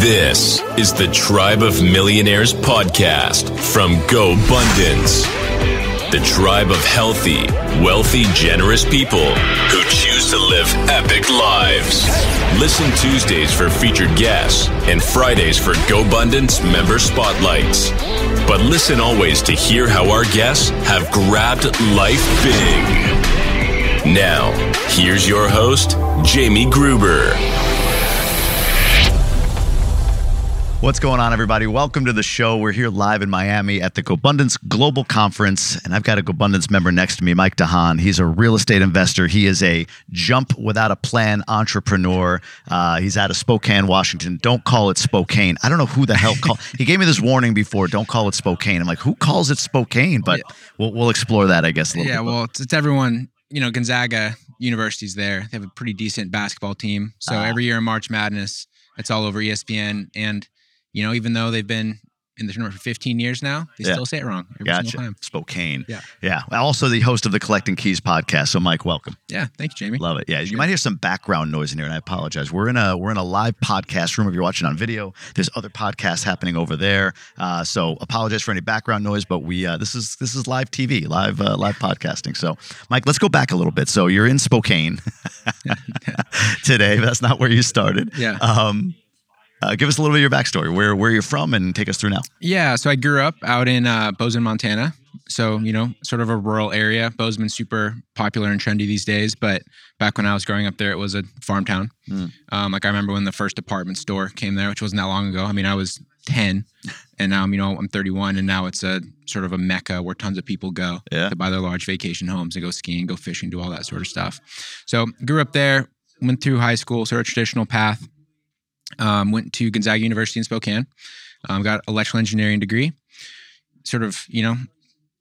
This is the Tribe of Millionaires podcast from Go GoBundance. The tribe of healthy, wealthy, generous people who choose to live epic lives. Listen Tuesdays for featured guests and Fridays for Go GoBundance member spotlights. But listen always to hear how our guests have grabbed life big. Now, here's your host, Jamie Gruber. What's going on, everybody? Welcome to the show. We're here live in Miami at the GoBundance Global Conference, and I've got a GoBundance member next to me, Mike DeHaan. He's a real estate investor. He is a jump without a plan entrepreneur. Uh, he's out of Spokane, Washington. Don't call it Spokane. I don't know who the hell called. he gave me this warning before. Don't call it Spokane. I'm like, who calls it Spokane? But we'll, we'll explore that, I guess. A little Yeah, well, it's, it's everyone. You know, Gonzaga University's there. They have a pretty decent basketball team. So Ah. every year in March Madness, it's all over ESPN. And you know, even though they've been in the tournament for 15 years now, they Yeah. still say it wrong every Gotcha. single time. Spokane. Yeah. Yeah. Also, the host of the Collecting Keys podcast. So, Mike, welcome. Yeah, thank you, Jamie. Love it. Yeah, you might hear some background noise in here, and I apologize. We're in a we're in a live podcast room. If you're watching on video, there's other podcasts happening over there. Uh, so apologize for any background noise, but we uh, this is this is live TV, live uh, live podcasting. So, Mike, let's go back a little bit. So you're in Spokane today. But that's not where you started. Yeah. Um, uh, give us a little bit of your backstory, where where you're from, and take us through now. Yeah, so I grew up out in uh, Bozeman, Montana. So, you know, sort of a rural area. Bozeman's super popular and trendy these days, but back when I was growing up there, it was a farm town. Mm. Um, like I remember when the first department store came there, which wasn't that long ago. I mean, I was 10 and now, you know, I'm 31 and now it's a sort of a mecca where tons of people go Yeah. to buy their large vacation homes and go skiing, go fishing, do all that sort of stuff. So grew up there, went through high school, sort of traditional path. Um, went to Gonzaga University in Spokane. Um, got electrical engineering degree. Sort of, you know,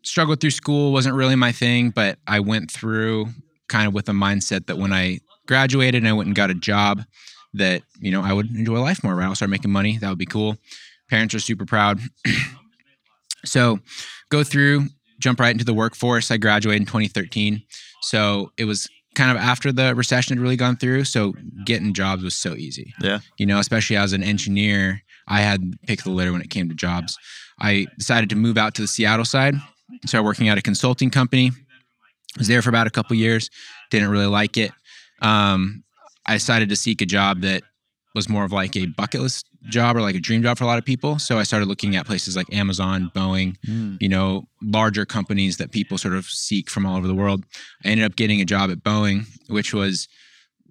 struggled through school wasn't really my thing, but I went through kind of with a mindset that when I graduated and I went and got a job, that you know I would enjoy life more. Right, I'll start making money. That would be cool. Parents are super proud. so, go through, jump right into the workforce. I graduated in 2013. So it was kind of after the recession had really gone through. So getting jobs was so easy Yeah. you know, especially as an engineer, I had picked the litter when it came to jobs. I decided to move out to the Seattle side, started working at a consulting company. Was there for about a couple years, didn't really like it. Um, I decided to seek a job that was more of like a bucket list job or like a dream job for a lot of people. So I started looking at places like Amazon, Boeing, Mm. you know, larger companies that people sort of seek from all over the world. I ended up getting a job at Boeing, which was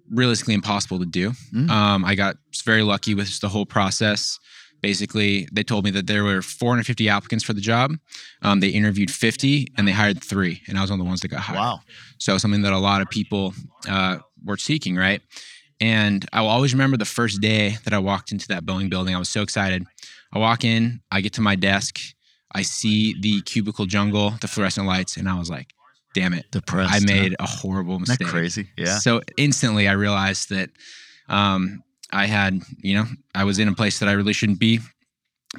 realistically impossible to do. Mm. Um, I got very lucky with the whole process. Basically, they told me that there were 450 applicants for the job. Um, they interviewed 50 and they hired three, and I was one of the ones that got hired. Wow. So something that a lot of people uh, were seeking, right? And I will always remember the first day that I walked into that Boeing building. I was so excited. I walk in, I get to my desk, I see the cubicle jungle, the fluorescent lights, and I was like, "Damn it! Depressed. I huh? made a horrible Isn't mistake." that crazy? Yeah. So instantly, I realized that um, I had, you know, I was in a place that I really shouldn't be,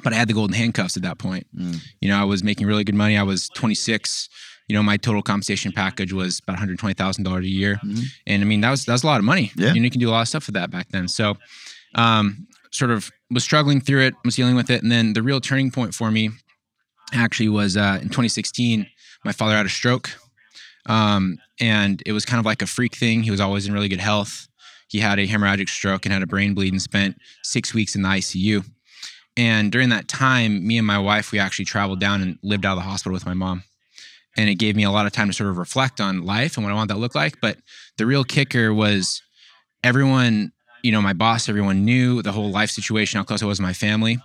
but I had the golden handcuffs at that point. Mm. You know, I was making really good money. I was 26. You know, my total compensation package was about 120 thousand dollars a year, Mhm. and I mean that was that was a lot of money. Yeah. you, know, you can do a lot of stuff with that back then. So, um, sort of was struggling through it, was dealing with it, and then the real turning point for me actually was uh, in 2016. My father had a stroke, um, and it was kind of like a freak thing. He was always in really good health. He had a hemorrhagic stroke and had a brain bleed and spent six weeks in the ICU. And during that time, me and my wife, we actually traveled down and lived out of the hospital with my mom. And it gave me a lot of time to sort of reflect on life and what I want that to look like. But the real kicker was everyone, you know, my boss, everyone knew the whole life situation, how close I was to my family.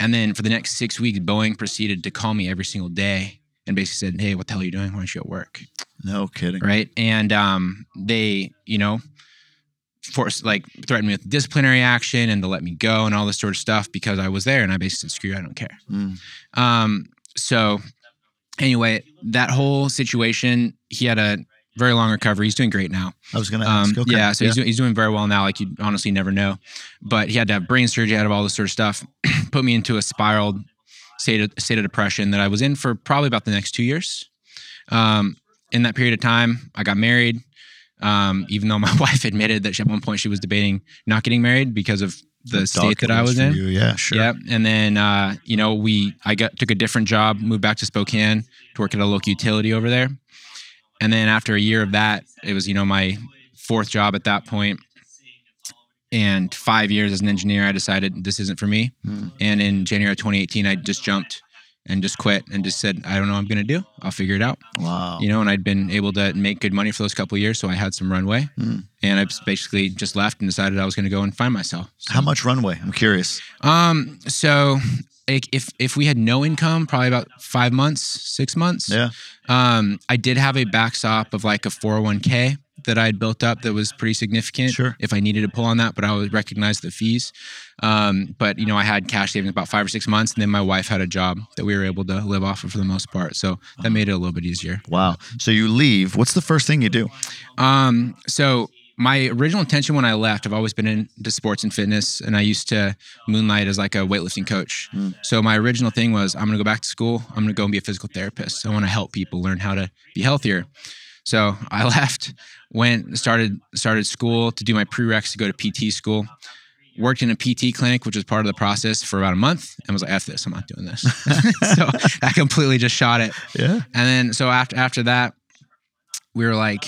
And then for the next six weeks, Boeing proceeded to call me every single day and basically said, Hey, what the hell are you doing? Why aren't you at work? No kidding. right? And um, they, you know, forced like threatened me with disciplinary action and to let me go and all this sort of stuff because I was there and I basically said, "Screw you, I don't care." Mm. Um, so anyway, that whole situation, he had a very long recovery. He's doing great now. I was gonna Um, ask. Okay. Yeah, so He's, doing, he's doing very well now. Like you honestly never know, but he had to have brain surgery, out of all this sort of stuff, put me into a spiraled state of, state of depression that I was in for probably about the next two years. Um, in that period of time, I got married. Um, even though my wife admitted that she, at one point she was debating not getting married because of the state that I was in. You. Yeah, sure. Yep. And then uh, you know, we I got took a different job, moved back to Spokane to work at a local utility over there. And then after a year of that, it was, you know, my fourth job at that point. And five years as an engineer, I decided this isn't for me. Hmm. And in January of 2018, I just jumped and just quit and just said, I don't know what I'm going to do. I'll figure it out. Wow. You know, and I'd been able to make good money for those couple of years. So I had some runway. Hmm. And I basically just left and decided I was going to go and find myself. So- How much runway? I'm curious. um, so if if we had no income, probably about five months, six months. Yeah. Um, I did have a backstop of like a 401k that I had built up that was pretty significant. Sure. If I needed to pull on that, but I would recognize the fees. Um, but you know, I had cash savings about five or six months, and then my wife had a job that we were able to live off of for the most part. So that made it a little bit easier. Wow. So you leave. What's the first thing you do? Um, so my original intention when I left, I've always been into sports and fitness, and I used to moonlight as like a weightlifting coach. So my original thing was, I'm gonna go back to school. I'm gonna go and be a physical therapist. I want to help people learn how to be healthier. So I left, went started started school to do my prereqs to go to PT school. Worked in a PT clinic, which was part of the process for about a month, and was like, "F this, I'm not doing this." so I completely just shot it. Yeah. And then so after after that, we were like,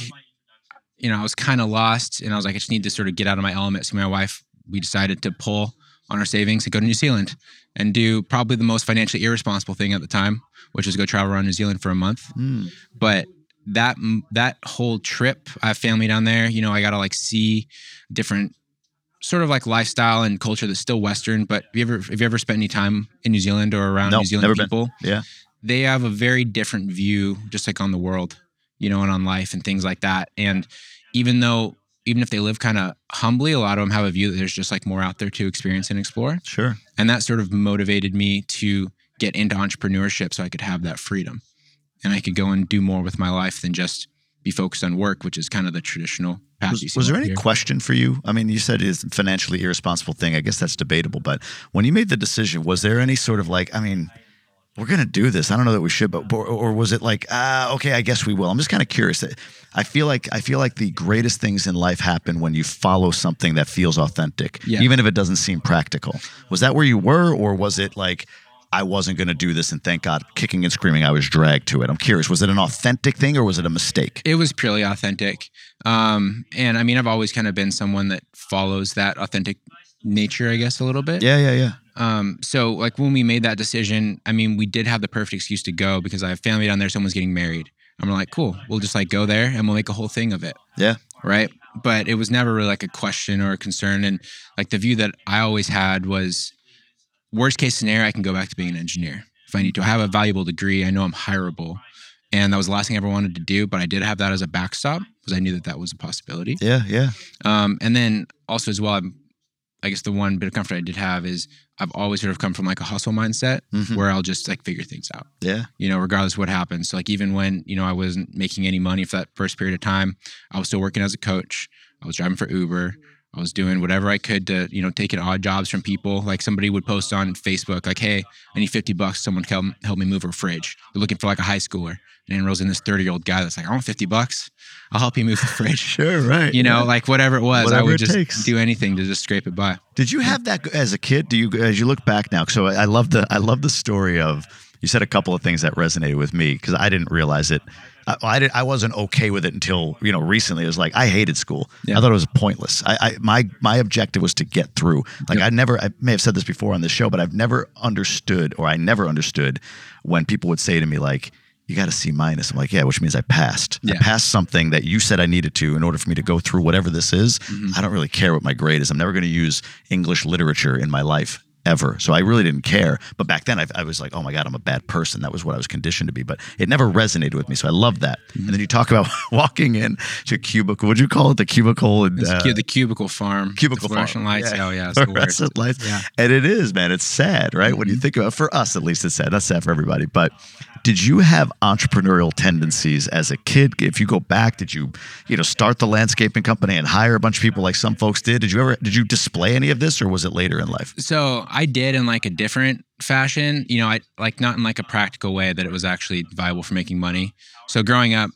you know, I was kind of lost, and I was like, I just need to sort of get out of my element. So my wife, we decided to pull on our savings and go to New Zealand and do probably the most financially irresponsible thing at the time, which was go travel around New Zealand for a month. Hmm. But that that whole trip, I have family down there. You know, I got to like see different sort of like lifestyle and culture that's still Western. But have you ever have you ever spent any time in New Zealand or around No, New Zealand never been. people? Yeah. they have a very different view just like on the world you know and on life and things like that and even though even if they live kind of humbly a lot of them have a view that there's just like more out there to experience and explore Sure. and that sort of motivated me to get into entrepreneurship so i could have that freedom and i could go and do more with my life than just be focused on work which is kind of the traditional path Was, was there any here. question for you? I mean, you said it's a financially irresponsible thing. I guess that's debatable. But when you made the decision, was there any sort of like, I mean, we're going to do this. I don't know that we should, but or, or was it like, ah, okay, I guess we will. I'm just kind of curious. I feel like I feel like the greatest things in life happen when you follow something that feels authentic, Yeah. even if it doesn't seem practical. Was that where you were, or was it like? I wasn't going to do this, and thank God, kicking and screaming, I was dragged to it. I'm curious, was it an authentic thing or was it a mistake? It was purely authentic. Um, and I mean, I've always kind of been someone that follows that authentic nature, I guess, a little bit. Yeah, yeah, yeah. Um, so like when we made that decision, I mean, we did have the perfect excuse to go because I have family down there. Someone's getting married. We're like, cool, we'll just like go there and we'll make a whole thing of it. Yeah. Right. But it was never really like a question or a concern. And like the view that I always had was worst case scenario, I can go back to being an engineer if I need to. I have a valuable degree. I know I'm hireable. And that was the last thing I ever wanted to do. But I did have that as a backstop because I knew that that was a possibility. Yeah, yeah. Um, and then also as well, I'm, I guess the one bit of comfort I did have is I've always sort of come from like a hustle mindset Mhm. where I'll just like figure things out, Yeah. you know, regardless of what happens. So like even when, you know, I wasn't making any money for that first period of time, I was still working as a coach. I was driving for Uber. I was doing whatever I could to, you know, taking odd jobs from people. Like somebody would post on Facebook, like, "Hey, I need fifty bucks. Someone can help me move a fridge." They're looking for like a high schooler, and enrolls in this thirty-year-old guy that's like, "I want fifty bucks. I'll help you move the fridge." Sure, right. you know, like whatever it was, I would just takes. do anything to just scrape it by. Did you have that as a kid? Do you, as you look back now? So I love the, I love the story of. You said a couple of things that resonated with me because I didn't realize it. I, I didn't. I wasn't okay with it until you know recently. It was like I hated school. Yeah. I thought it was pointless. I, I my my objective was to get through. Like I never. I may have said this before on this show, but I've never understood, or I never understood when people would say to me like. You got to C minus. I'm like, yeah, which means I passed. I Yeah. passed something that you said I needed to in order for me to go through whatever this is. Mm-hmm. I don't really care what my grade is. I'm never going to use English literature in my life ever. So I really didn't care. But back then I, I was like, oh my God, I'm a bad person. That was what I was conditioned to be. But it never resonated with me. So I love that. And then you talk about walking in to cubicle. Would you call it the cubicle? And, uh, the cubicle farm, cubicle the fluorescent farm. lights. Yeah. Oh yeah, it's. Fluorescent lights. Yeah. Mm-hmm. And it is, man. It's sad, right? When you think about for us at least, it's sad. That's sad for everybody. But did you have entrepreneurial tendencies as a kid? If you go back, did you, you know, start the landscaping company and hire a bunch of people like some folks did? Did you ever did you display any of this or was it later in life? So I did in like a different fashion, you know, I like not in like a practical way that it was actually viable for making money. So growing up,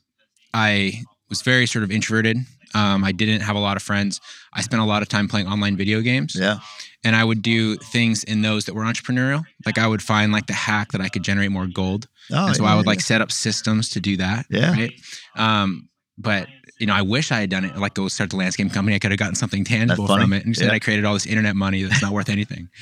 I was very sort of introverted. Um, I didn't have a lot of friends. I spent a lot of time playing online video games. Yeah. and I would do things in those that were entrepreneurial. Like I would find like the hack that I could generate more gold. Oh, and so yeah, I would yeah. like set up systems to do that. Yeah. Right. Um, but you know, I wish I had done it. Like go start the landscape company. I could have gotten something tangible from it. And instead, Yeah. I created all this internet money that's not worth anything.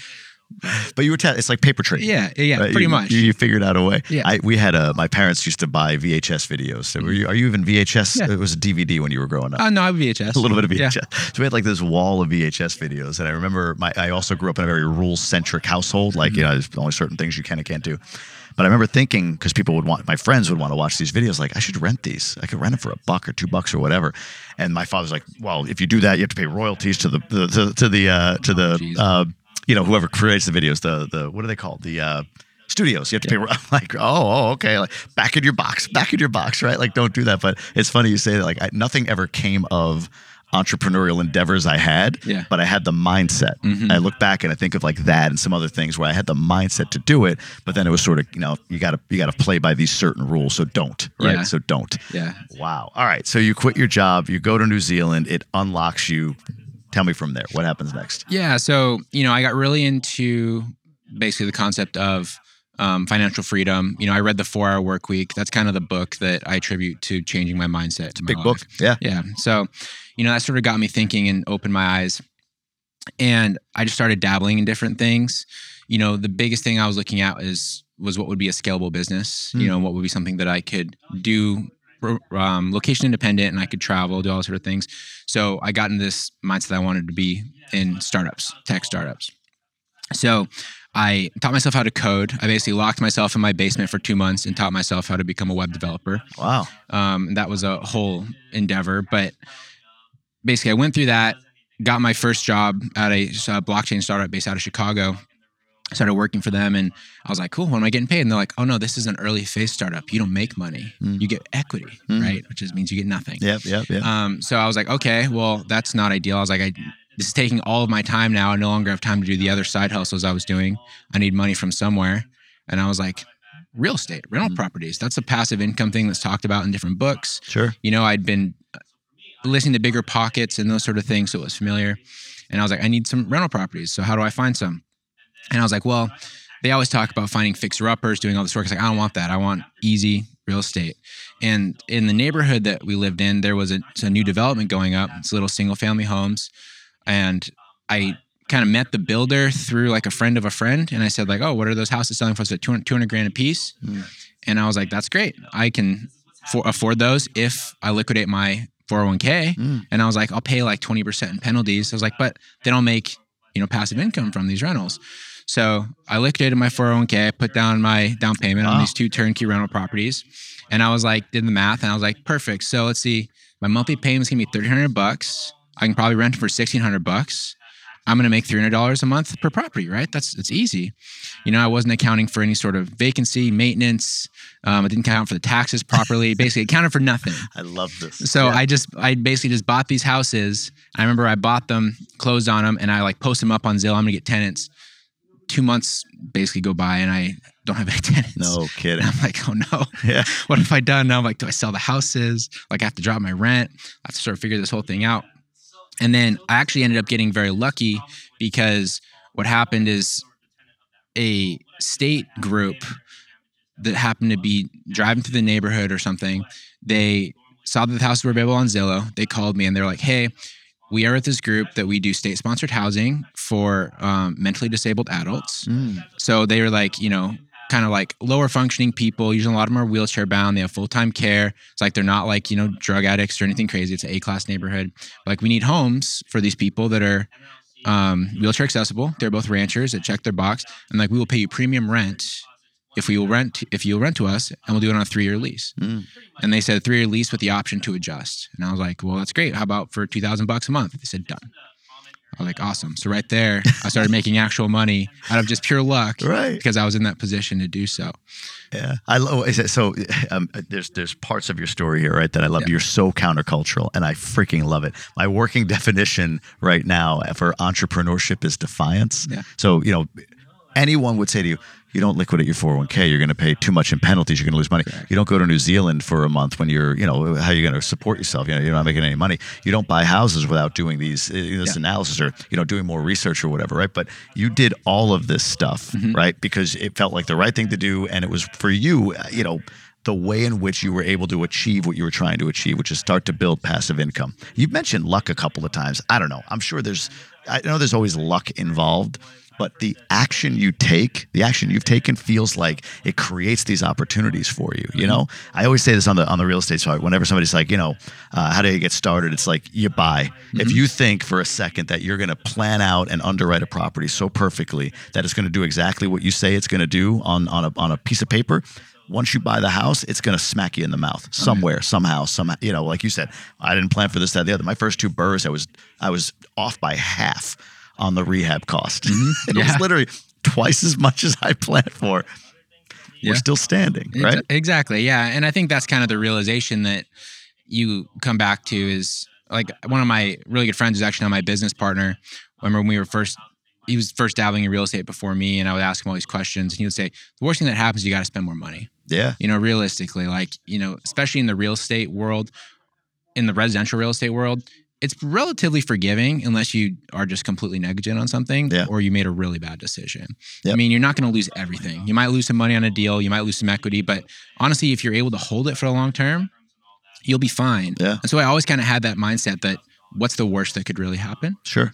But you were te- it's like paper trading. Yeah. Yeah. right? Pretty You- much. You, you figured out a way. Yeah. I, we had a, my parents used to buy VHS videos. So were you, are you even VHS? Yeah. It was a DVD when you were growing up. Oh no, I have VHS. a little bit of Yeah. VHS. So we had like this wall of VHS videos, and I remember my. I also grew up in a very rule centric household. Like Mm-hmm. you know, there's only certain things you can and can't do. But I remember thinking because people would want, my friends would want to watch these videos. Like I should rent these. I could rent them for a buck or two bucks or whatever. And my father's like, well, if you do that, you have to pay royalties to the, the to, to the uh, to the uh, you know whoever creates the videos. The the what are they called? The uh, studios. You have to pay. I'm like, oh, oh, okay. Like back in your box, back in your box, right? Like, don't do that. But it's funny you say that. Like, I, nothing ever came of entrepreneurial endeavors I had, Yeah. but I had the mindset. Mhm. I look back and I think of like that and some other things where I had the mindset to do it, but then it was sort of, you know, you gotta you gotta play by these certain rules. So don't, right? Yeah. So don't. Yeah. Wow. All right. So you quit your job, you go to New Zealand, it unlocks you. Tell me from there. What happens next? Yeah. So, you know, I got really into basically the concept of um, financial freedom. You know, I read the Four Hour Work Week. That's kind of the book that I attribute to changing my mindset. It's Big book. Yeah. Yeah. So, you know, that sort of got me thinking and opened my eyes. And I just started dabbling in different things. You know, the biggest thing I was looking at is was what would be a scalable business. Hmm. You know, what would be something that I could do um, location independent and I could travel, do all sort of things. So I got in this mindset that I wanted to be in startups, tech startups. So I taught myself how to code. I basically locked myself in my basement for two months and taught myself how to become a web developer. Wow. Um, that was a whole endeavor. But basically, I went through that, got my first job at a, uh blockchain startup based out of Chicago. Started working for them, and I was like, "Cool, when am I getting paid?" And they're like, "Oh no, this is an early phase startup. You don't make money. Mm. You get equity, Mm. right? Which just means you get nothing." Yep. Yep. Yep. Um, so I was like, "Okay, well, that's not ideal." I was like, "I this is taking all of my time now. I no longer have time to do the other side hustles I was doing. I need money from somewhere." And I was like, "Real estate, rental Mm. properties. That's a passive income thing that's talked about in different books." sure. you know, I'd been listening to bigger pockets and those sort of things, so it was familiar. And I was like, I need some rental properties. So how do I find some? And I was like, well, they always talk about finding fixer uppers, doing all this work. It's like, I don't want that. I want easy real estate. And in the neighborhood that we lived in, there was a, a new development going up. It's little single family homes. And I kind of met the builder through like a friend of a friend. And I said, like, oh, what are those houses selling for? It's like 200, 200 grand a piece. Mm. And I was like, that's great. I can for, afford those if I liquidate my 401k. Mm. And I was like, I'll pay like 20% in penalties. I was like, but then I'll make, you know, passive income from these rentals. So I liquidated my 401k, I put down my down payment on these two turnkey rental properties. And I was like, did the math and I was like, perfect. So let's see, my monthly payment's gonna be 300 bucks. I can probably rent for 1600 bucks. I'm gonna make $300 a month per property, right? That's it's easy. You know, I wasn't accounting for any sort of vacancy, maintenance. Um, I didn't count for the taxes properly. Basically, accounted for nothing. I love this. So Yeah. I just I basically just bought these houses. I remember I bought them, closed on them, and I like post them up on Zillow. I'm gonna get tenants. Two months basically go by and I don't have any tenants. no And kidding. I'm like, oh no, Yeah. what have I done? Now I'm like, do I sell the houses? Like I have to drop my rent. I have to sort of figure this whole thing out. And then I actually ended up getting very lucky because what happened is a state group that happened to be driving through the neighborhood or something, they saw that the houses were available on Zillow. They called me and they're like, hey, we are with this group that we do state sponsored housing for um, mentally disabled adults. Mm. So they were like, you know, kind of like lower functioning people. Usually a lot of them are wheelchair bound. They have full time care. It's like they're not like, you know, drug addicts or anything crazy. It's an A class neighborhood. Like we need homes for these people that are um, wheelchair accessible. They're both ranchers that check their box. And like we will pay you premium rent if we will rent if you'll rent to us and we'll do it on a three year lease. Mm. And they said three year lease with the option to adjust. And I was like, well, that's great. How about for two thousand bucks a month? They said done. I was like, awesome. So right there, I started making actual money out of just pure luck Right. because I was in that position to do so. Yeah, I love. Is it, so um, there's there's parts of your story here, right, that I love. Yeah. You're so countercultural, and I freaking love it. My working definition right now for entrepreneurship is defiance. Yeah. So you know, anyone would say to you, you don't liquidate your 401k, you're going to pay too much in penalties, you're going to lose money. You don't go to New Zealand for a month when you're, you know, how are you going to support yourself? You know, you're not making any money. You don't buy houses without doing these uh, this Yeah. analysis or, you know, doing more research or whatever, right? But you did all of this stuff, Mm-hmm. right? Because it felt like the right thing to do and it was for you, uh, you know, the way in which you were able to achieve what you were trying to achieve, which is start to build passive income. You've mentioned luck a couple of times. I don't know. I'm sure there's, I know there's always luck involved, but the action you take, the action you've taken feels like it creates these opportunities for you. You know, I always say this on the on the real estate side. Whenever somebody's like, you know, uh, how do you get started? It's like you buy. If you think for a second that you're going to plan out and underwrite a property so perfectly that it's going to do exactly what you say it's going to do on on a on a piece of paper, once you buy the house, it's going to smack you in the mouth somewhere, somehow, somehow. You know, like you said, I didn't plan for this, that, the other. My first two burrs, I was I was off by half on the rehab cost. it Mm-hmm. Yeah. was literally twice as much as I planned for. Yeah. We're still standing, right? Exactly. Yeah. And I think that's kind of the realization that you come back to is like one of my really good friends is actually now my business partner. I remember when we were first, he was first dabbling in real estate before me, and I would ask him all these questions, and he would say, "The worst thing that happens, you got to spend more money." Yeah, You know, realistically, like you know, especially in the real estate world, in the residential real estate world, it's relatively forgiving unless you are just completely negligent on something Yeah. or you made a really bad decision. I mean, you're not going to lose everything. You might lose some money on a deal, you might lose some equity, but honestly, if you're able to hold it for the long term, you'll be fine. Yeah. And so I always kind of had that mindset that what's the worst that could really happen? sure.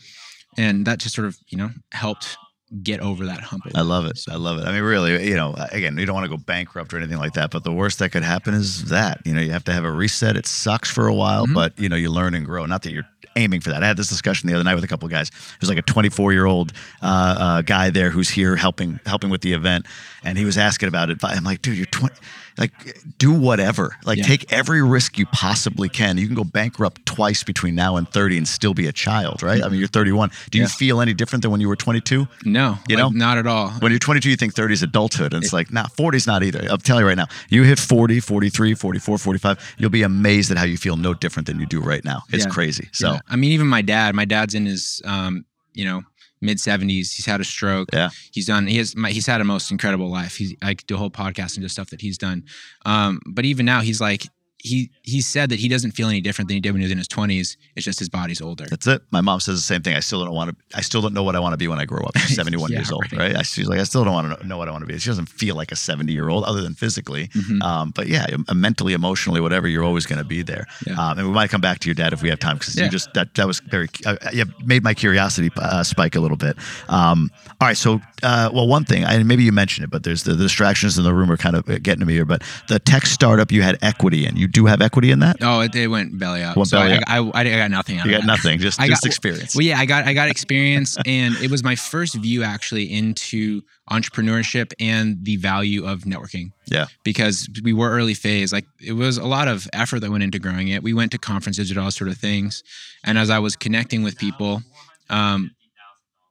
And that just sort of, you know, helped get over that hump. I love it. I love it. I mean, really, you know, again, you don't want to go bankrupt or anything like that, but the worst that could happen is that, you know, you have to have a reset. It sucks for a while, Mhm. but, you know, you learn and grow. Not that you're aiming for that. I had this discussion the other night with a couple of guys. There's like a 24 year old uh, uh, guy there who's here helping helping with the event, and he was asking about it. I'm like, dude, you're 20. Like, do whatever. Like, Yeah. take every risk you possibly can. You can go bankrupt twice between now and 30 and still be a child, right? I mean, you're 31. Do you Yeah. feel any different than when you were 22? No, You like, know? not at all. When you're 22, you think 30 is adulthood. And it's like, nah, 40 is not either. I'm telling you right now, you hit 40, 43, 44, 45, you'll be amazed at how you feel no different than you do right now. It's Yeah. crazy. So. I mean, even my dad, my dad's in his, um, you know, mid 70s. He's had a stroke. Yeah. He's done, he has, my, he's had a most incredible life. He's, I could do a whole podcast and just stuff that he's done. Um, but even now, he's like, he, he said that he doesn't feel any different than he did when he was in his 20s. It's just his body's older. that's it. My mom says the same thing. I still don't want to, I still don't know what I want to be when I grow up. She's 71 Yeah, years old, right. right? I, she's like, I still don't want to know what I want to be. She doesn't feel like a 70 year old other than physically. Mhm. Um, but yeah, uh, mentally, emotionally, whatever, you're always going to be there. Yeah. Um, and we might come back to your dad if we have time because you just that that was very uh, you made my curiosity uh, spike a little bit. Um, all right, so uh, well, one thing, and maybe you mentioned it, but there's the, the distractions in the room are kind of getting to me here. But the tech startup you had equity in, you do have equity in that. Oh, it, it went belly up. Went so belly I, up. I, I, I got nothing out You got that. nothing, just I just got- experience. Well, yeah, I got I got experience, and it was my first view actually into entrepreneurship and the value of networking. Yeah. because we were early phase. Like it was a lot of effort that went into growing it. We went to conferences and all sort of things, and as I was connecting with people, um,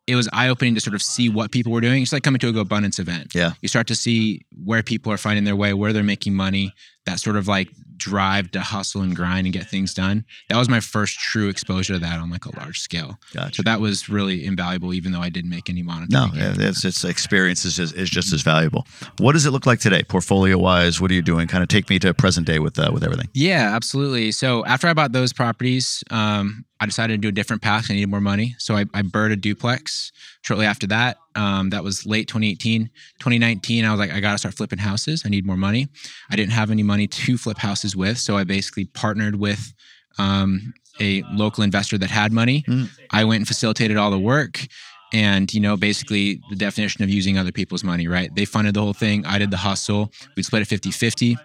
it was eye opening to sort of see what people were doing. It's like coming to a GoBundance event. Yeah. you start to see where people are finding their way, where they're making money. That sort of like drive to hustle and grind and get things done. That was my first true exposure to that on like a large scale. Gotcha. So that was really invaluable, even though I didn't make any monetary. No, yeah, it's, it's experience is just, is just as valuable. What does it look like today, portfolio wise? What are you doing? Kind of take me to present day with uh, with everything. Yeah, absolutely. So after I bought those properties, um, I decided to do a different path. I needed more money. So I, I bird a duplex shortly after that. Um, that was late 2018. 2019, I was like, I got to start flipping houses. I need more money. I didn't have any money to flip houses with. So I basically partnered with um, a local investor that had money. Mm. I went and facilitated all the work. And, you know, basically the definition of using other people's money, right? They funded the whole thing. I did the hustle. We split it 50 50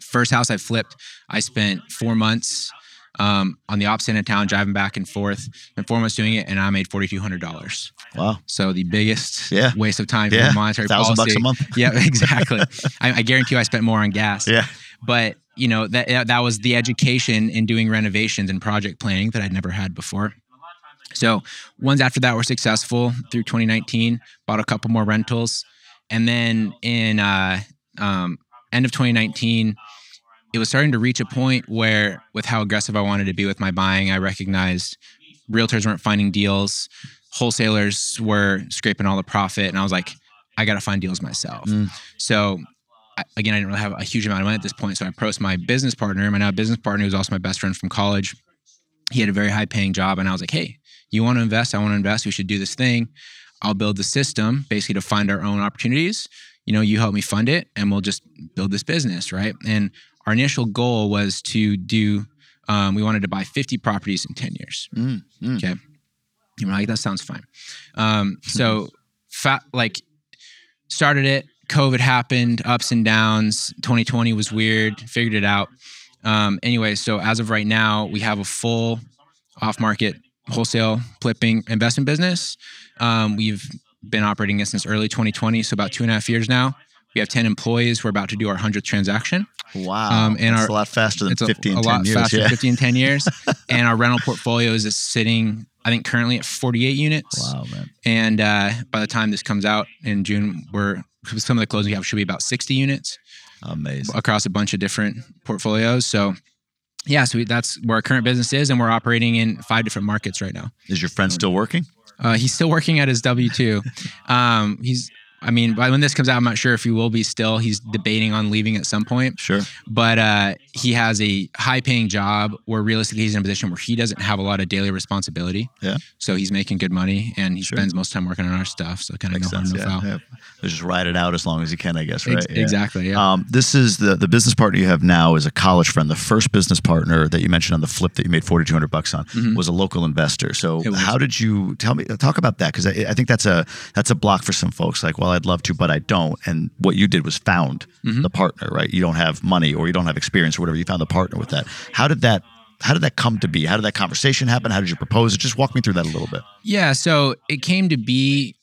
first house I flipped, I spent four months um, on the opposite end of town, driving back and forth, and four months doing it, and I made forty two hundred dollars. Wow. So the biggest Yeah. waste of time Yeah. for monetary Thousand policy. bucks a month. Yeah, exactly. I, I guarantee you, I spent more on gas. Yeah. But you know that that that was the education in doing renovations and project planning that I'd never had before. So ones after that were successful through 2019. Bought a couple more rentals, and then in uh, um, end of 2019, it was starting to reach a point where, with how aggressive I wanted to be with my buying, I recognized realtors weren't finding deals, wholesalers were scraping all the profit, and I was like, I got to find deals myself. Mm. So I, again, I didn't really have a huge amount of money at this point. So I approached my business partner, my now business partner, who was also my best friend from college. He had a very high paying job. And I was like, hey, you want to invest? I want to invest. We should do this thing. I'll build the system basically to find our own opportunities. You know, you help me fund it and we'll just build this business. Right. And our initial goal was to do, um, we wanted to buy 50 properties in 10 years. Mm, mm. Okay. You're like, that sounds fine. Um, so, fa- like, started it. COVID happened, ups and downs. 2020 was weird. Figured it out. Um, anyway, so as of right now, we have a full off-market wholesale flipping investment business. Um, we've been operating it since early 2020, so about two and a half years now. We have 10 employees. We're about to do our 100th transaction. Wow. Um, and That's our- a lot faster than It's a, 50 and a 10 lot years. faster, yeah. 50 and 10 years. and our rental portfolio is sitting, I think, currently at 48 units. Wow, man. And uh, by the time this comes out in June, we're some of the closings we have should be about 60 units Amazing. across a bunch of different portfolios. So, yeah, so we, that's where our current business is, and we're operating in five different markets right now. Is your friend still working? Uh, he's still working at his W two. Um, he's, I mean, by when this comes out, I'm not sure if he will be still. He's debating on leaving at some point Sure. but uh, he has a high paying job where realistically he's in a position where he doesn't have a lot of daily responsibility. Yeah. So he's making good money and he Sure. spends most time working on our stuff. So kind of no harm, no Yeah, foul. yeah. Just ride it out as long as you can, I guess, right? Ex- Yeah. Exactly. Yeah. Um, this is the the business partner you have now is a college friend. The first business partner that you mentioned on the flip that you made forty two hundred bucks on Mhm. was a local investor. So how did you tell me talk about that? Because I, I think that's a that's a block for some folks. Like, well, I'd love to, but I don't. And what you did was found Mhm. the partner, right? You don't have money or you don't have experience or whatever. You found the partner with that. How did that? How did that come to be? How did that conversation happen? How did you propose it? Just walk me through that a little bit. Yeah, so it came to be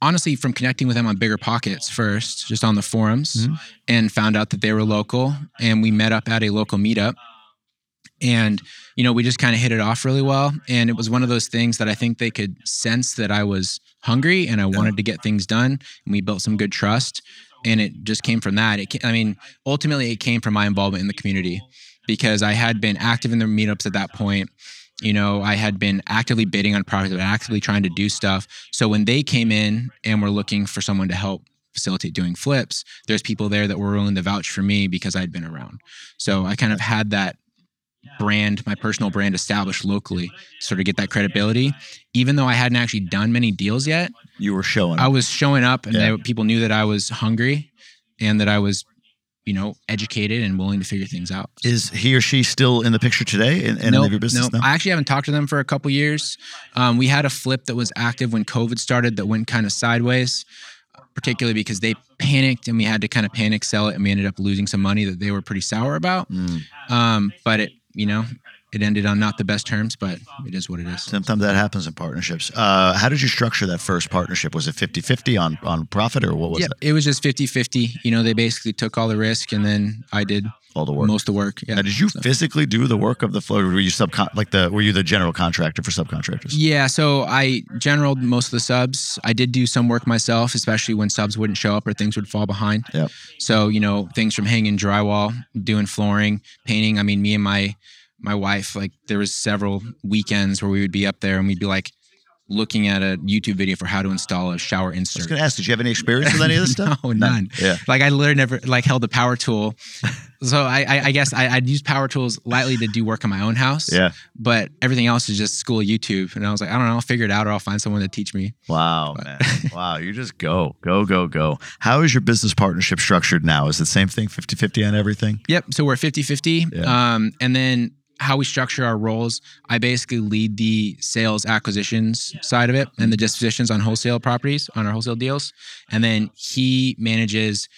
honestly from connecting with them on Bigger Pockets first, just on the forums, Mhm. and found out that they were local. And we met up at a local meetup. And, you know, we just kind of hit it off really well. And it was one of those things that I think they could sense that I was hungry and I wanted to get things done. And we built some good trust. And it just came from that. It, I mean, ultimately, it came from my involvement in the community because I had been active in the meetups at that point you know i had been actively bidding on projects and actively trying to do stuff so when they came in and were looking for someone to help facilitate doing flips there's people there that were willing to vouch for me because i'd been around so i kind of had that brand my personal brand established locally sort of get that credibility even though i hadn't actually done many deals yet You were showing. i was showing up and Yeah. they, people knew that i was hungry and that i was you know educated and willing to figure things out is he or she still in the picture today in, in any of your business? Nope. now? I actually haven't talked to them for a couple years. Um, we had a flip that was active when COVID started that went kind of sideways, particularly because they panicked and we had to kind of panic sell it and we ended up losing some money that they were pretty sour about. Mm. Um, but it, you know, it ended on not the best terms, but it is what it is. Sometimes that happens in partnerships. Uh, how did you structure that first partnership? Was it 50 50 on, on profit or what was Yeah, it? it was just 50 50. You know, they basically took all the risk and then I did All the work. most of the work. Yeah. now, did you So- physically do the work of the flow? Were you subcon like the were you the general contractor for subcontractors? Yeah, so I generaled most of the subs. I did do some work myself, especially when subs wouldn't show up or things would fall behind. Yep. So you know, things from hanging drywall, doing flooring, painting. I mean, me and my my wife, like there was several weekends where we would be up there and we'd be like looking at a YouTube video for how to install a shower insert. I was going to ask, did you have any experience with any of this stuff? No, none. Yeah. Like I literally never like held a power tool. So I, I, I guess I, I'd use power tools lightly to do work in my own house. Yeah. But everything else is just school YouTube. And I was like, I don't know, I'll figure it out or I'll find someone to teach me. Wow, man. wow. You just go, go, go, go. How is your business partnership structured now? Is it the same thing, 50 50 on everything? Yep. So we're 50 50. Yeah. Um, and then how we structure our roles, I basically lead the sales acquisitions side of it and the dispositions on wholesale properties, on our wholesale deals. And then he manages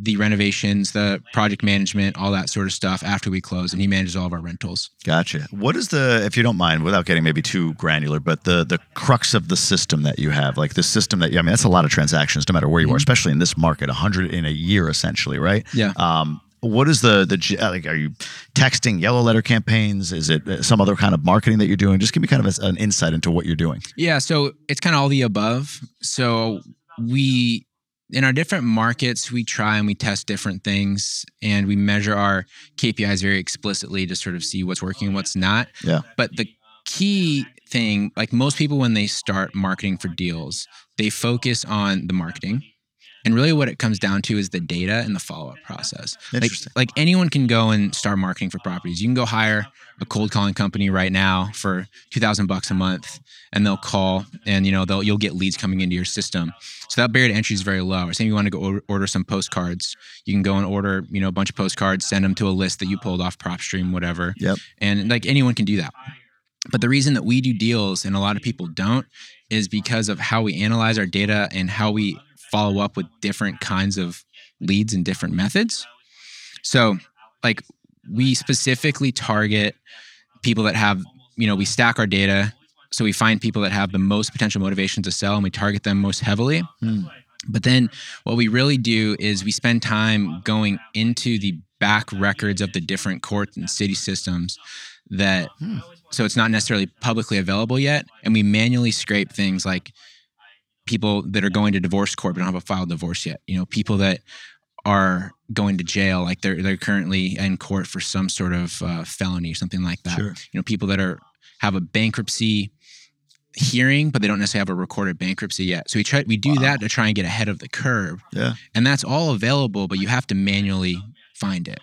the renovations, the project management, all that sort of stuff after we close. And he manages all of our rentals. Gotcha. What is the, if you don't mind, without getting maybe too granular, but the the crux of the system that you have, like the system that you, I mean, that's a lot of transactions, no matter where you are, Mhm. especially in this market, 100 in a year, essentially, right? Yeah. Um, what is the the like? Are you texting yellow letter campaigns? Is it uh, some other kind of marketing that you're doing? Just give me kind of a, an insight into what you're doing. Yeah, so it's kind of all the above. So we in our different markets, we try and we test different things and we measure our KPIs very explicitly to sort of see what's working and what's not. Yeah. But the key thing, like most people when they start marketing for deals, they focus on the marketing And really, what it comes down to is the data and the follow up process. Like, like anyone can go and start marketing for properties. You can go hire a cold calling company right now for two thousand bucks a month, and they'll call, and you know they'll you'll get leads coming into your system. So that barrier to entry is very low. Or say you want to go order, order some postcards, you can go and order you know a bunch of postcards, send them to a list that you pulled off PropStream, whatever. Yep. And like anyone can do that. But the reason that we do deals and a lot of people don't is because of how we analyze our data and how we follow up with different kinds of leads and different methods. So, like, we specifically target people that have, you know, we stack our data. So we find people that have the most potential motivation to sell and we target them most heavily. Hmm. But then what we really do is we spend time going into the back records of the different court and city systems that Hmm. so it's not necessarily publicly available yet and we manually scrape things like people that are going to divorce court but don't have a filed divorce yet you know people that are going to jail like they're they're currently in court for some sort of uh, felony or something like that Sure. you know people that are have a bankruptcy hearing but they don't necessarily have a recorded bankruptcy yet so we try we do Wow. that to try and get ahead of the curve Yeah. and that's all available but you have to manually find it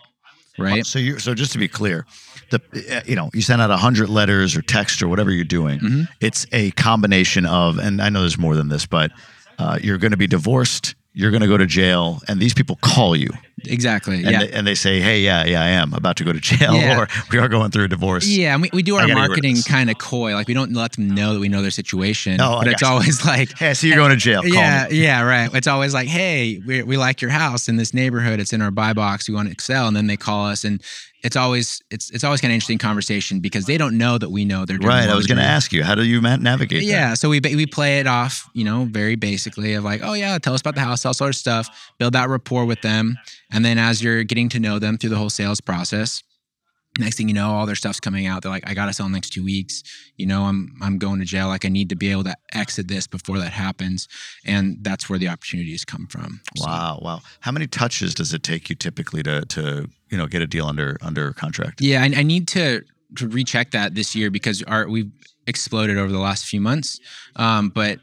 right So you so just to be clear, the uh, you know you send out a hundred letters or text or whatever you're doing. Mhm. It's a combination of, and I know there's more than this, but uh, you're going to be divorced. You're going to go to jail, and these people call you exactly and, yeah they, and they say, "Hey, yeah, yeah, I am about to go to jail, Yeah. or we are going through a divorce." Yeah, and we, we do our gotta get rid of marketing kind of coy. Like we don't let them know that we know their situation. Oh, I but it's always like, Hey, so you're going to jail. Call yeah, me. yeah, right. It's always like, hey, we, we like your house in this neighborhood. It's in our buy box. We want to excel, and then they call us, and it's always it's it's always kind of interesting conversation because they don't know that we know they're doing Right. I was going to ask you, how do you ma- navigate? that? yeah, so we we play it off, you know, very basically of like, oh yeah, tell us about the house, all sort of stuff, build that rapport with them, and then as you're getting to know them through the whole sales process, next thing you know, all their stuff's coming out. They're like, I gotta sell in the next two weeks. You know, I'm I'm going to jail. Like I need to be able to exit this before that happens, and that's where the opportunities come from. So- Wow, wow. How many touches does it take you typically to to you know get a deal under under contract? Yeah, I, I need to to recheck that this year because our we've exploded over the last few months. Um, but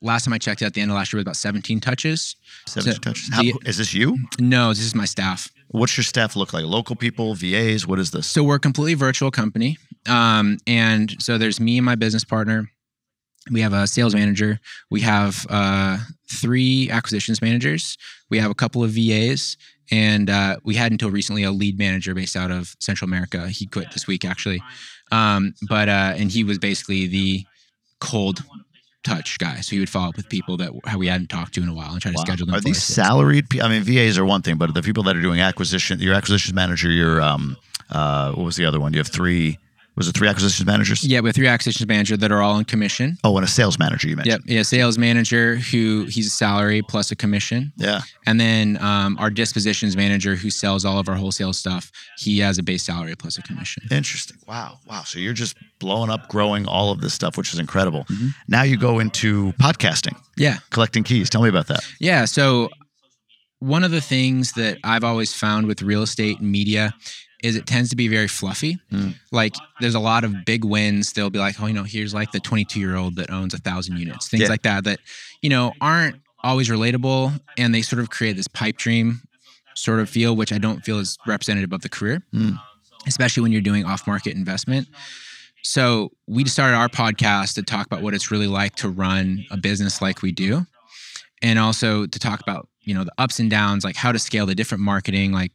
last time I checked, at the end of last year, was about 17 touches. Seventy So, touches. How, the- is this you? No, this is my staff. What's your staff look like? Local people, VAs? What is this? So we're a completely virtual company, um, and so there's me and my business partner. We have a sales manager. We have uh, three acquisitions managers. We have a couple of VAs, and uh, we had until recently a lead manager based out of Central America. He quit this week actually, um, but uh, and he was basically the cold touch guy. So he would follow up with people that we hadn't talked to in a while and try to Wow. schedule them. Are these salaried? I mean, VAs are one thing, but the people that are doing acquisition, your acquisitions manager, your um, uh, what was the other one? Do you have three. Was it three acquisitions managers? Yeah, we have three acquisitions manager that are all on commission. Oh, and a sales manager. You Yep. mentioned. Yeah, sales manager who he's a salary plus a commission. Yeah. And then um, our dispositions manager who sells all of our wholesale stuff, he has a base salary plus a commission. Interesting. Wow. Wow. So you're just blowing up, growing all of this stuff, which is incredible. Mm-hmm. Now you go into podcasting, Yeah. collecting keys. Tell me about that. Yeah. So one of the things that I've always found with real estate and media is it tends to be very fluffy. Mm. Like there's a lot of big wins. They'll be like, oh, you know, here's like the 22 year old that owns a thousand units, things Yeah. like that, that, you know, aren't always relatable. And they sort of create this pipe dream sort of feel, which I don't feel is representative of the career, Mm. especially when you're doing off market investment. So we started our podcast to talk about what it's really like to run a business like we do, and also to talk about you know the ups and downs, like how to scale the different marketing, like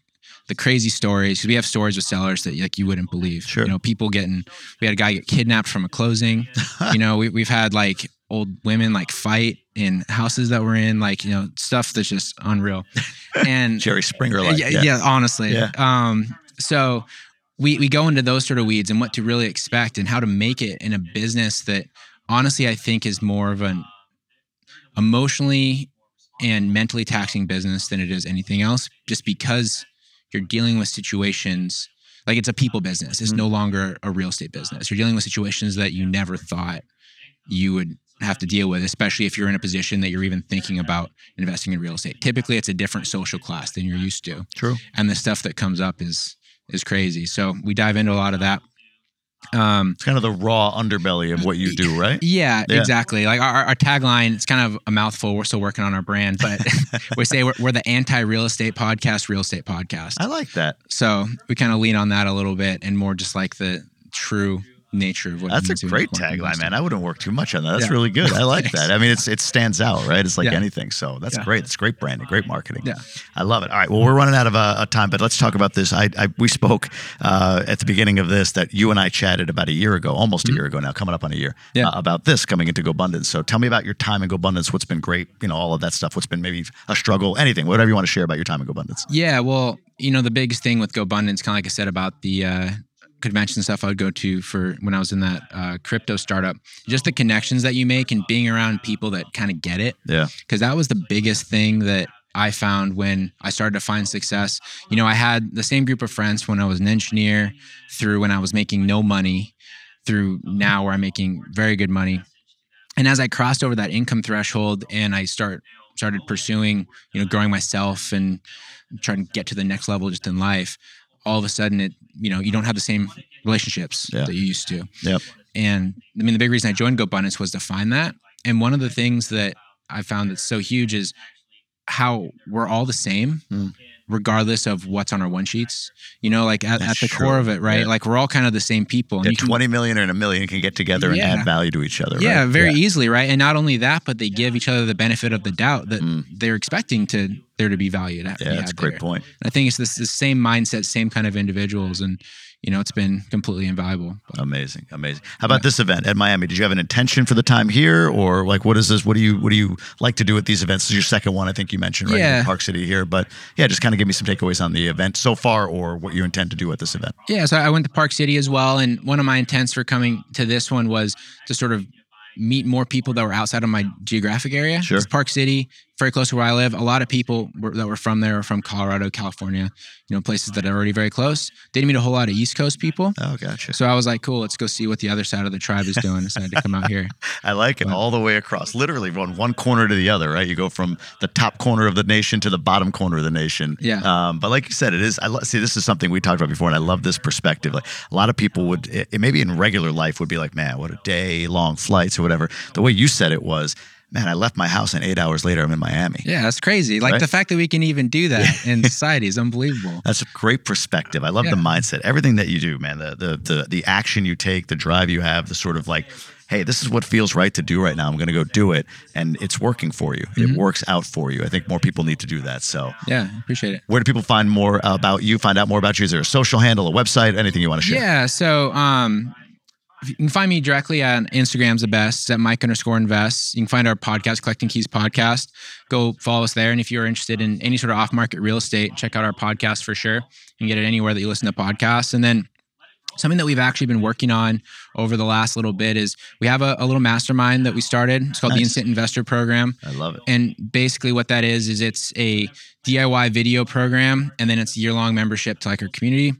the crazy stories. Because we have stories with sellers that like you wouldn't believe. Sure. You know, people getting. We had a guy get kidnapped from a closing. you know, we, we've had like old women like fight in houses that we're in, like you know stuff that's just unreal. And Jerry Springer, like yeah, yeah, honestly. Yeah. Um, so we we go into those sort of weeds and what to really expect and how to make it in a business that honestly I think is more of an emotionally and mentally taxing business than it is anything else, just because you're dealing with situations like it's a people business. It's Mhm. no longer a real estate business. You're dealing with situations that you never thought you would have to deal with, especially if you're in a position that you're even thinking about investing in real estate. Typically, it's a different social class than you're used to, True. and the stuff that comes up is is crazy. So we dive into a lot of that. Um, It's kind of the raw underbelly of what you do, right? yeah, Yeah. exactly. Like our, our tagline, it's kind of a mouthful. We're still working on our brand, but we say we're, we're the anti real estate podcast, real estate podcast. I like that. So we kind of lean on that a little bit and more just like the true nature of what That's a great tagline, man. I wouldn't work too much on that. That's Yeah. really good. I like that. I mean, it's it stands out, right? It's like Yeah. anything. So that's Yeah. great. It's great branding, great marketing. Yeah. I love it. All right. Well, we're running out of uh, time, but let's talk about this. I, I we spoke uh, at the beginning of this that you and I chatted about a year ago, almost a year ago now, coming up on a year, Mm-hmm. Yeah. uh, about this coming into GoBundance. So tell me about your time in GoBundance. What's been great? You know, all of that stuff. What's been maybe a struggle? Anything, whatever you want to share about your time in GoBundance. Yeah, well, you know, the biggest thing with GoBundance, kind of like I said about the uh, convention stuff I would go to for when I was in that uh, crypto startup, just the connections that you make and being around people that kind of get it. Yeah. Because that was the biggest thing that I found when I started to find success. You know, I had the same group of friends when I was an engineer, through when I was making no money, through now where I'm making very good money. And as I crossed over that income threshold and I start started pursuing, you know, growing myself and trying to get to the next level just in life, all of a sudden it, you know, you don't have the same relationships Yeah. that you used to. Yep. And I mean, the big reason I joined GoBundance was to find that. And one of the things that I found that's so huge is how we're all the same, Mm. Regardless of what's on our one sheets. You know, like at, at the true. core of it, right? Yeah. Like we're all kind of the same people. And Yeah, can- 20 million and a million can get together and add value to each other. yeah, right? very easily, right? And not only that, but they give each other the benefit of the doubt that Mm. they're expecting to there to be value. To Yeah, that's a great there. point. I think it's this the same mindset, same kind of individuals, and you know, it's been completely invaluable. But- Amazing, amazing. How about this event at Miami? Did you have an intention for the time here, or like what is this? What do you what do you like to do at these events? This is your second one, I think you mentioned, right? in Yeah. Park City here, but yeah, just kind of give me some takeaways on the event so far, or what you intend to do at this event. Yeah, so I went to Park City as well, and one of my intents for coming to this one was to sort of meet more people that were outside of my geographic area. Sure. It's Park City, very close to where I live. A lot of people were, that were from there are from Colorado, California, you know, places that are already very close. They didn't meet a whole lot of East Coast people. Oh, gotcha. So I was like, cool, let's go see what the other side of the tribe is doing. Decided to come out here. I like it all the way across, literally from one corner to the other, right? You go from the top corner of the nation to the bottom corner of the nation. Yeah. Um, but like you said, it is. I lo- see. This is something we talked about before, and I love this perspective. Like a lot of people would, it, it maybe in regular life would be like, man, what a day long flights or whatever. The way you said it was, man, I left my house and eight hours later I'm in Miami. Yeah, that's crazy. Like Right? the fact that we can even do that in society is unbelievable. That's a great perspective. I love the mindset. Everything that you do, man. The, the the the action you take, the drive you have, the sort of like, hey, this is what feels right to do right now. I'm going to go do it, and it's working for you. It Mhm. works out for you. I think more people need to do that. So, Yeah, appreciate it. where do people find more about you? Find out more about you? Is there a social handle, a website, anything you want to share? Yeah. So um, you can find me directly on Instagram's the best it's at Mike underscore invest. You can find our podcast, Collecting Keys Podcast. Go follow us there. And if you're interested in any sort of off market real estate, check out our podcast for sure. You can get it anywhere that you listen to podcasts. And then something that we've actually been working on over the last little bit is we have a, a little mastermind that we started. It's called the Instant Investor Program. I love it. And basically, what that is is it's a DIY video program, and then it's a year long membership to like our community.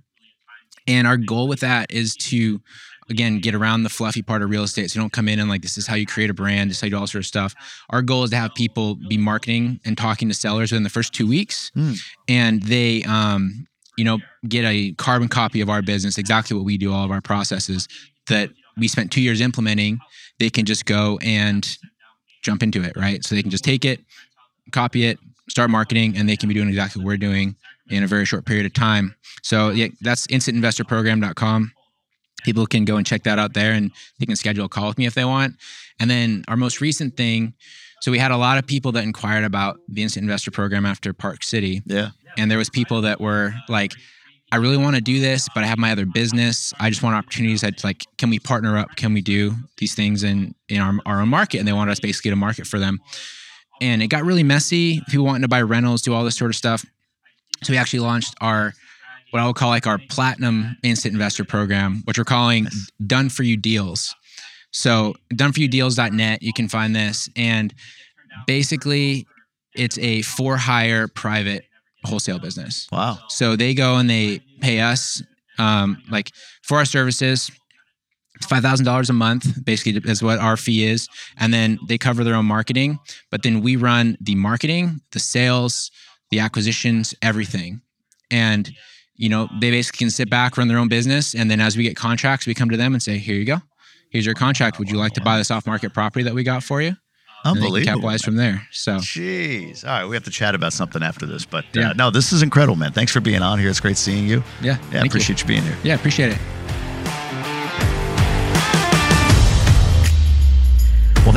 And our goal with that is to, again, get around the fluffy part of real estate. So you don't come in and like this is how you create a brand, this is how you do all sort of stuff. Our goal is to have people be marketing and talking to sellers within the first two weeks, Hmm. and they, um, you know, get a carbon copy of our business, exactly what we do, all of our processes that we spent two years implementing. They can just go and jump into it, right? So they can just take it, copy it, start marketing, and they can be doing exactly what we're doing in a very short period of time. So yeah, that's instantinvestorprogram.com. People can go and check that out there and they can schedule a call with me if they want. And then our most recent thing, so we had a lot of people that inquired about the instant investor program after Park City. Yeah. And there was people that were like, I really want to do this, but I have my other business. I just want opportunities that like, can we partner up? Can we do these things in in our, our own market? And they wanted us basically to market for them. And it got really messy. People wanting to buy rentals, do all this sort of stuff. So we actually launched our what I would call like our platinum instant investor program, which we're calling done for you deals. So doneforyoudeals.net, you can find this. And basically it's a for hire private wholesale business. Wow. So they go and they pay us um, like for our services. Five thousand dollars a month, basically, is what our fee is, and then they cover their own marketing. But then we run the marketing, the sales, the acquisitions, everything. And you know, they basically can sit back, run their own business, and then as we get contracts, we come to them and say, "Here you go, here's your contract. Would you like to buy this off market property that we got for you?" And they can Unbelievable. capitalize from there. So Jeez. All right, we have to chat about something after this, but uh, Yeah. no, this is incredible, man. Thanks for being on here. It's great seeing you. yeah, Yeah, thank you. appreciate you being here. Yeah, appreciate it.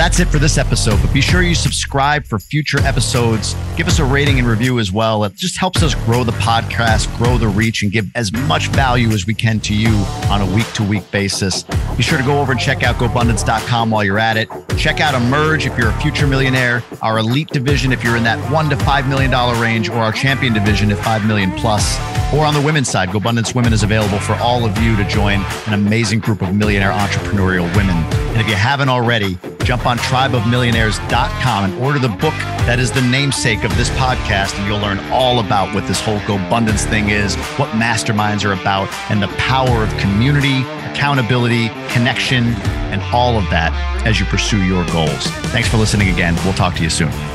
That's it for this episode, but be sure you subscribe for future episodes. Give us a rating and review as well. It just helps us grow the podcast, grow the reach, and give as much value as we can to you on a week to week basis. Be sure to go over and check out GoBundance.com while you're at it. Check out Emerge if you're a future millionaire, our elite division if you're in that one to $5 million range, or our champion division at 5 million plus. Or on the women's side, GoBundance Women is available for all of you to join an amazing group of millionaire entrepreneurial women. And if you haven't already, jump on tribeofmillionaires.com and order the book that is the namesake of this podcast. And you'll learn all about what this whole GoBundance thing is, what masterminds are about, and the power of community, accountability, connection, and all of that as you pursue your goals. Thanks for listening again. We'll talk to you soon.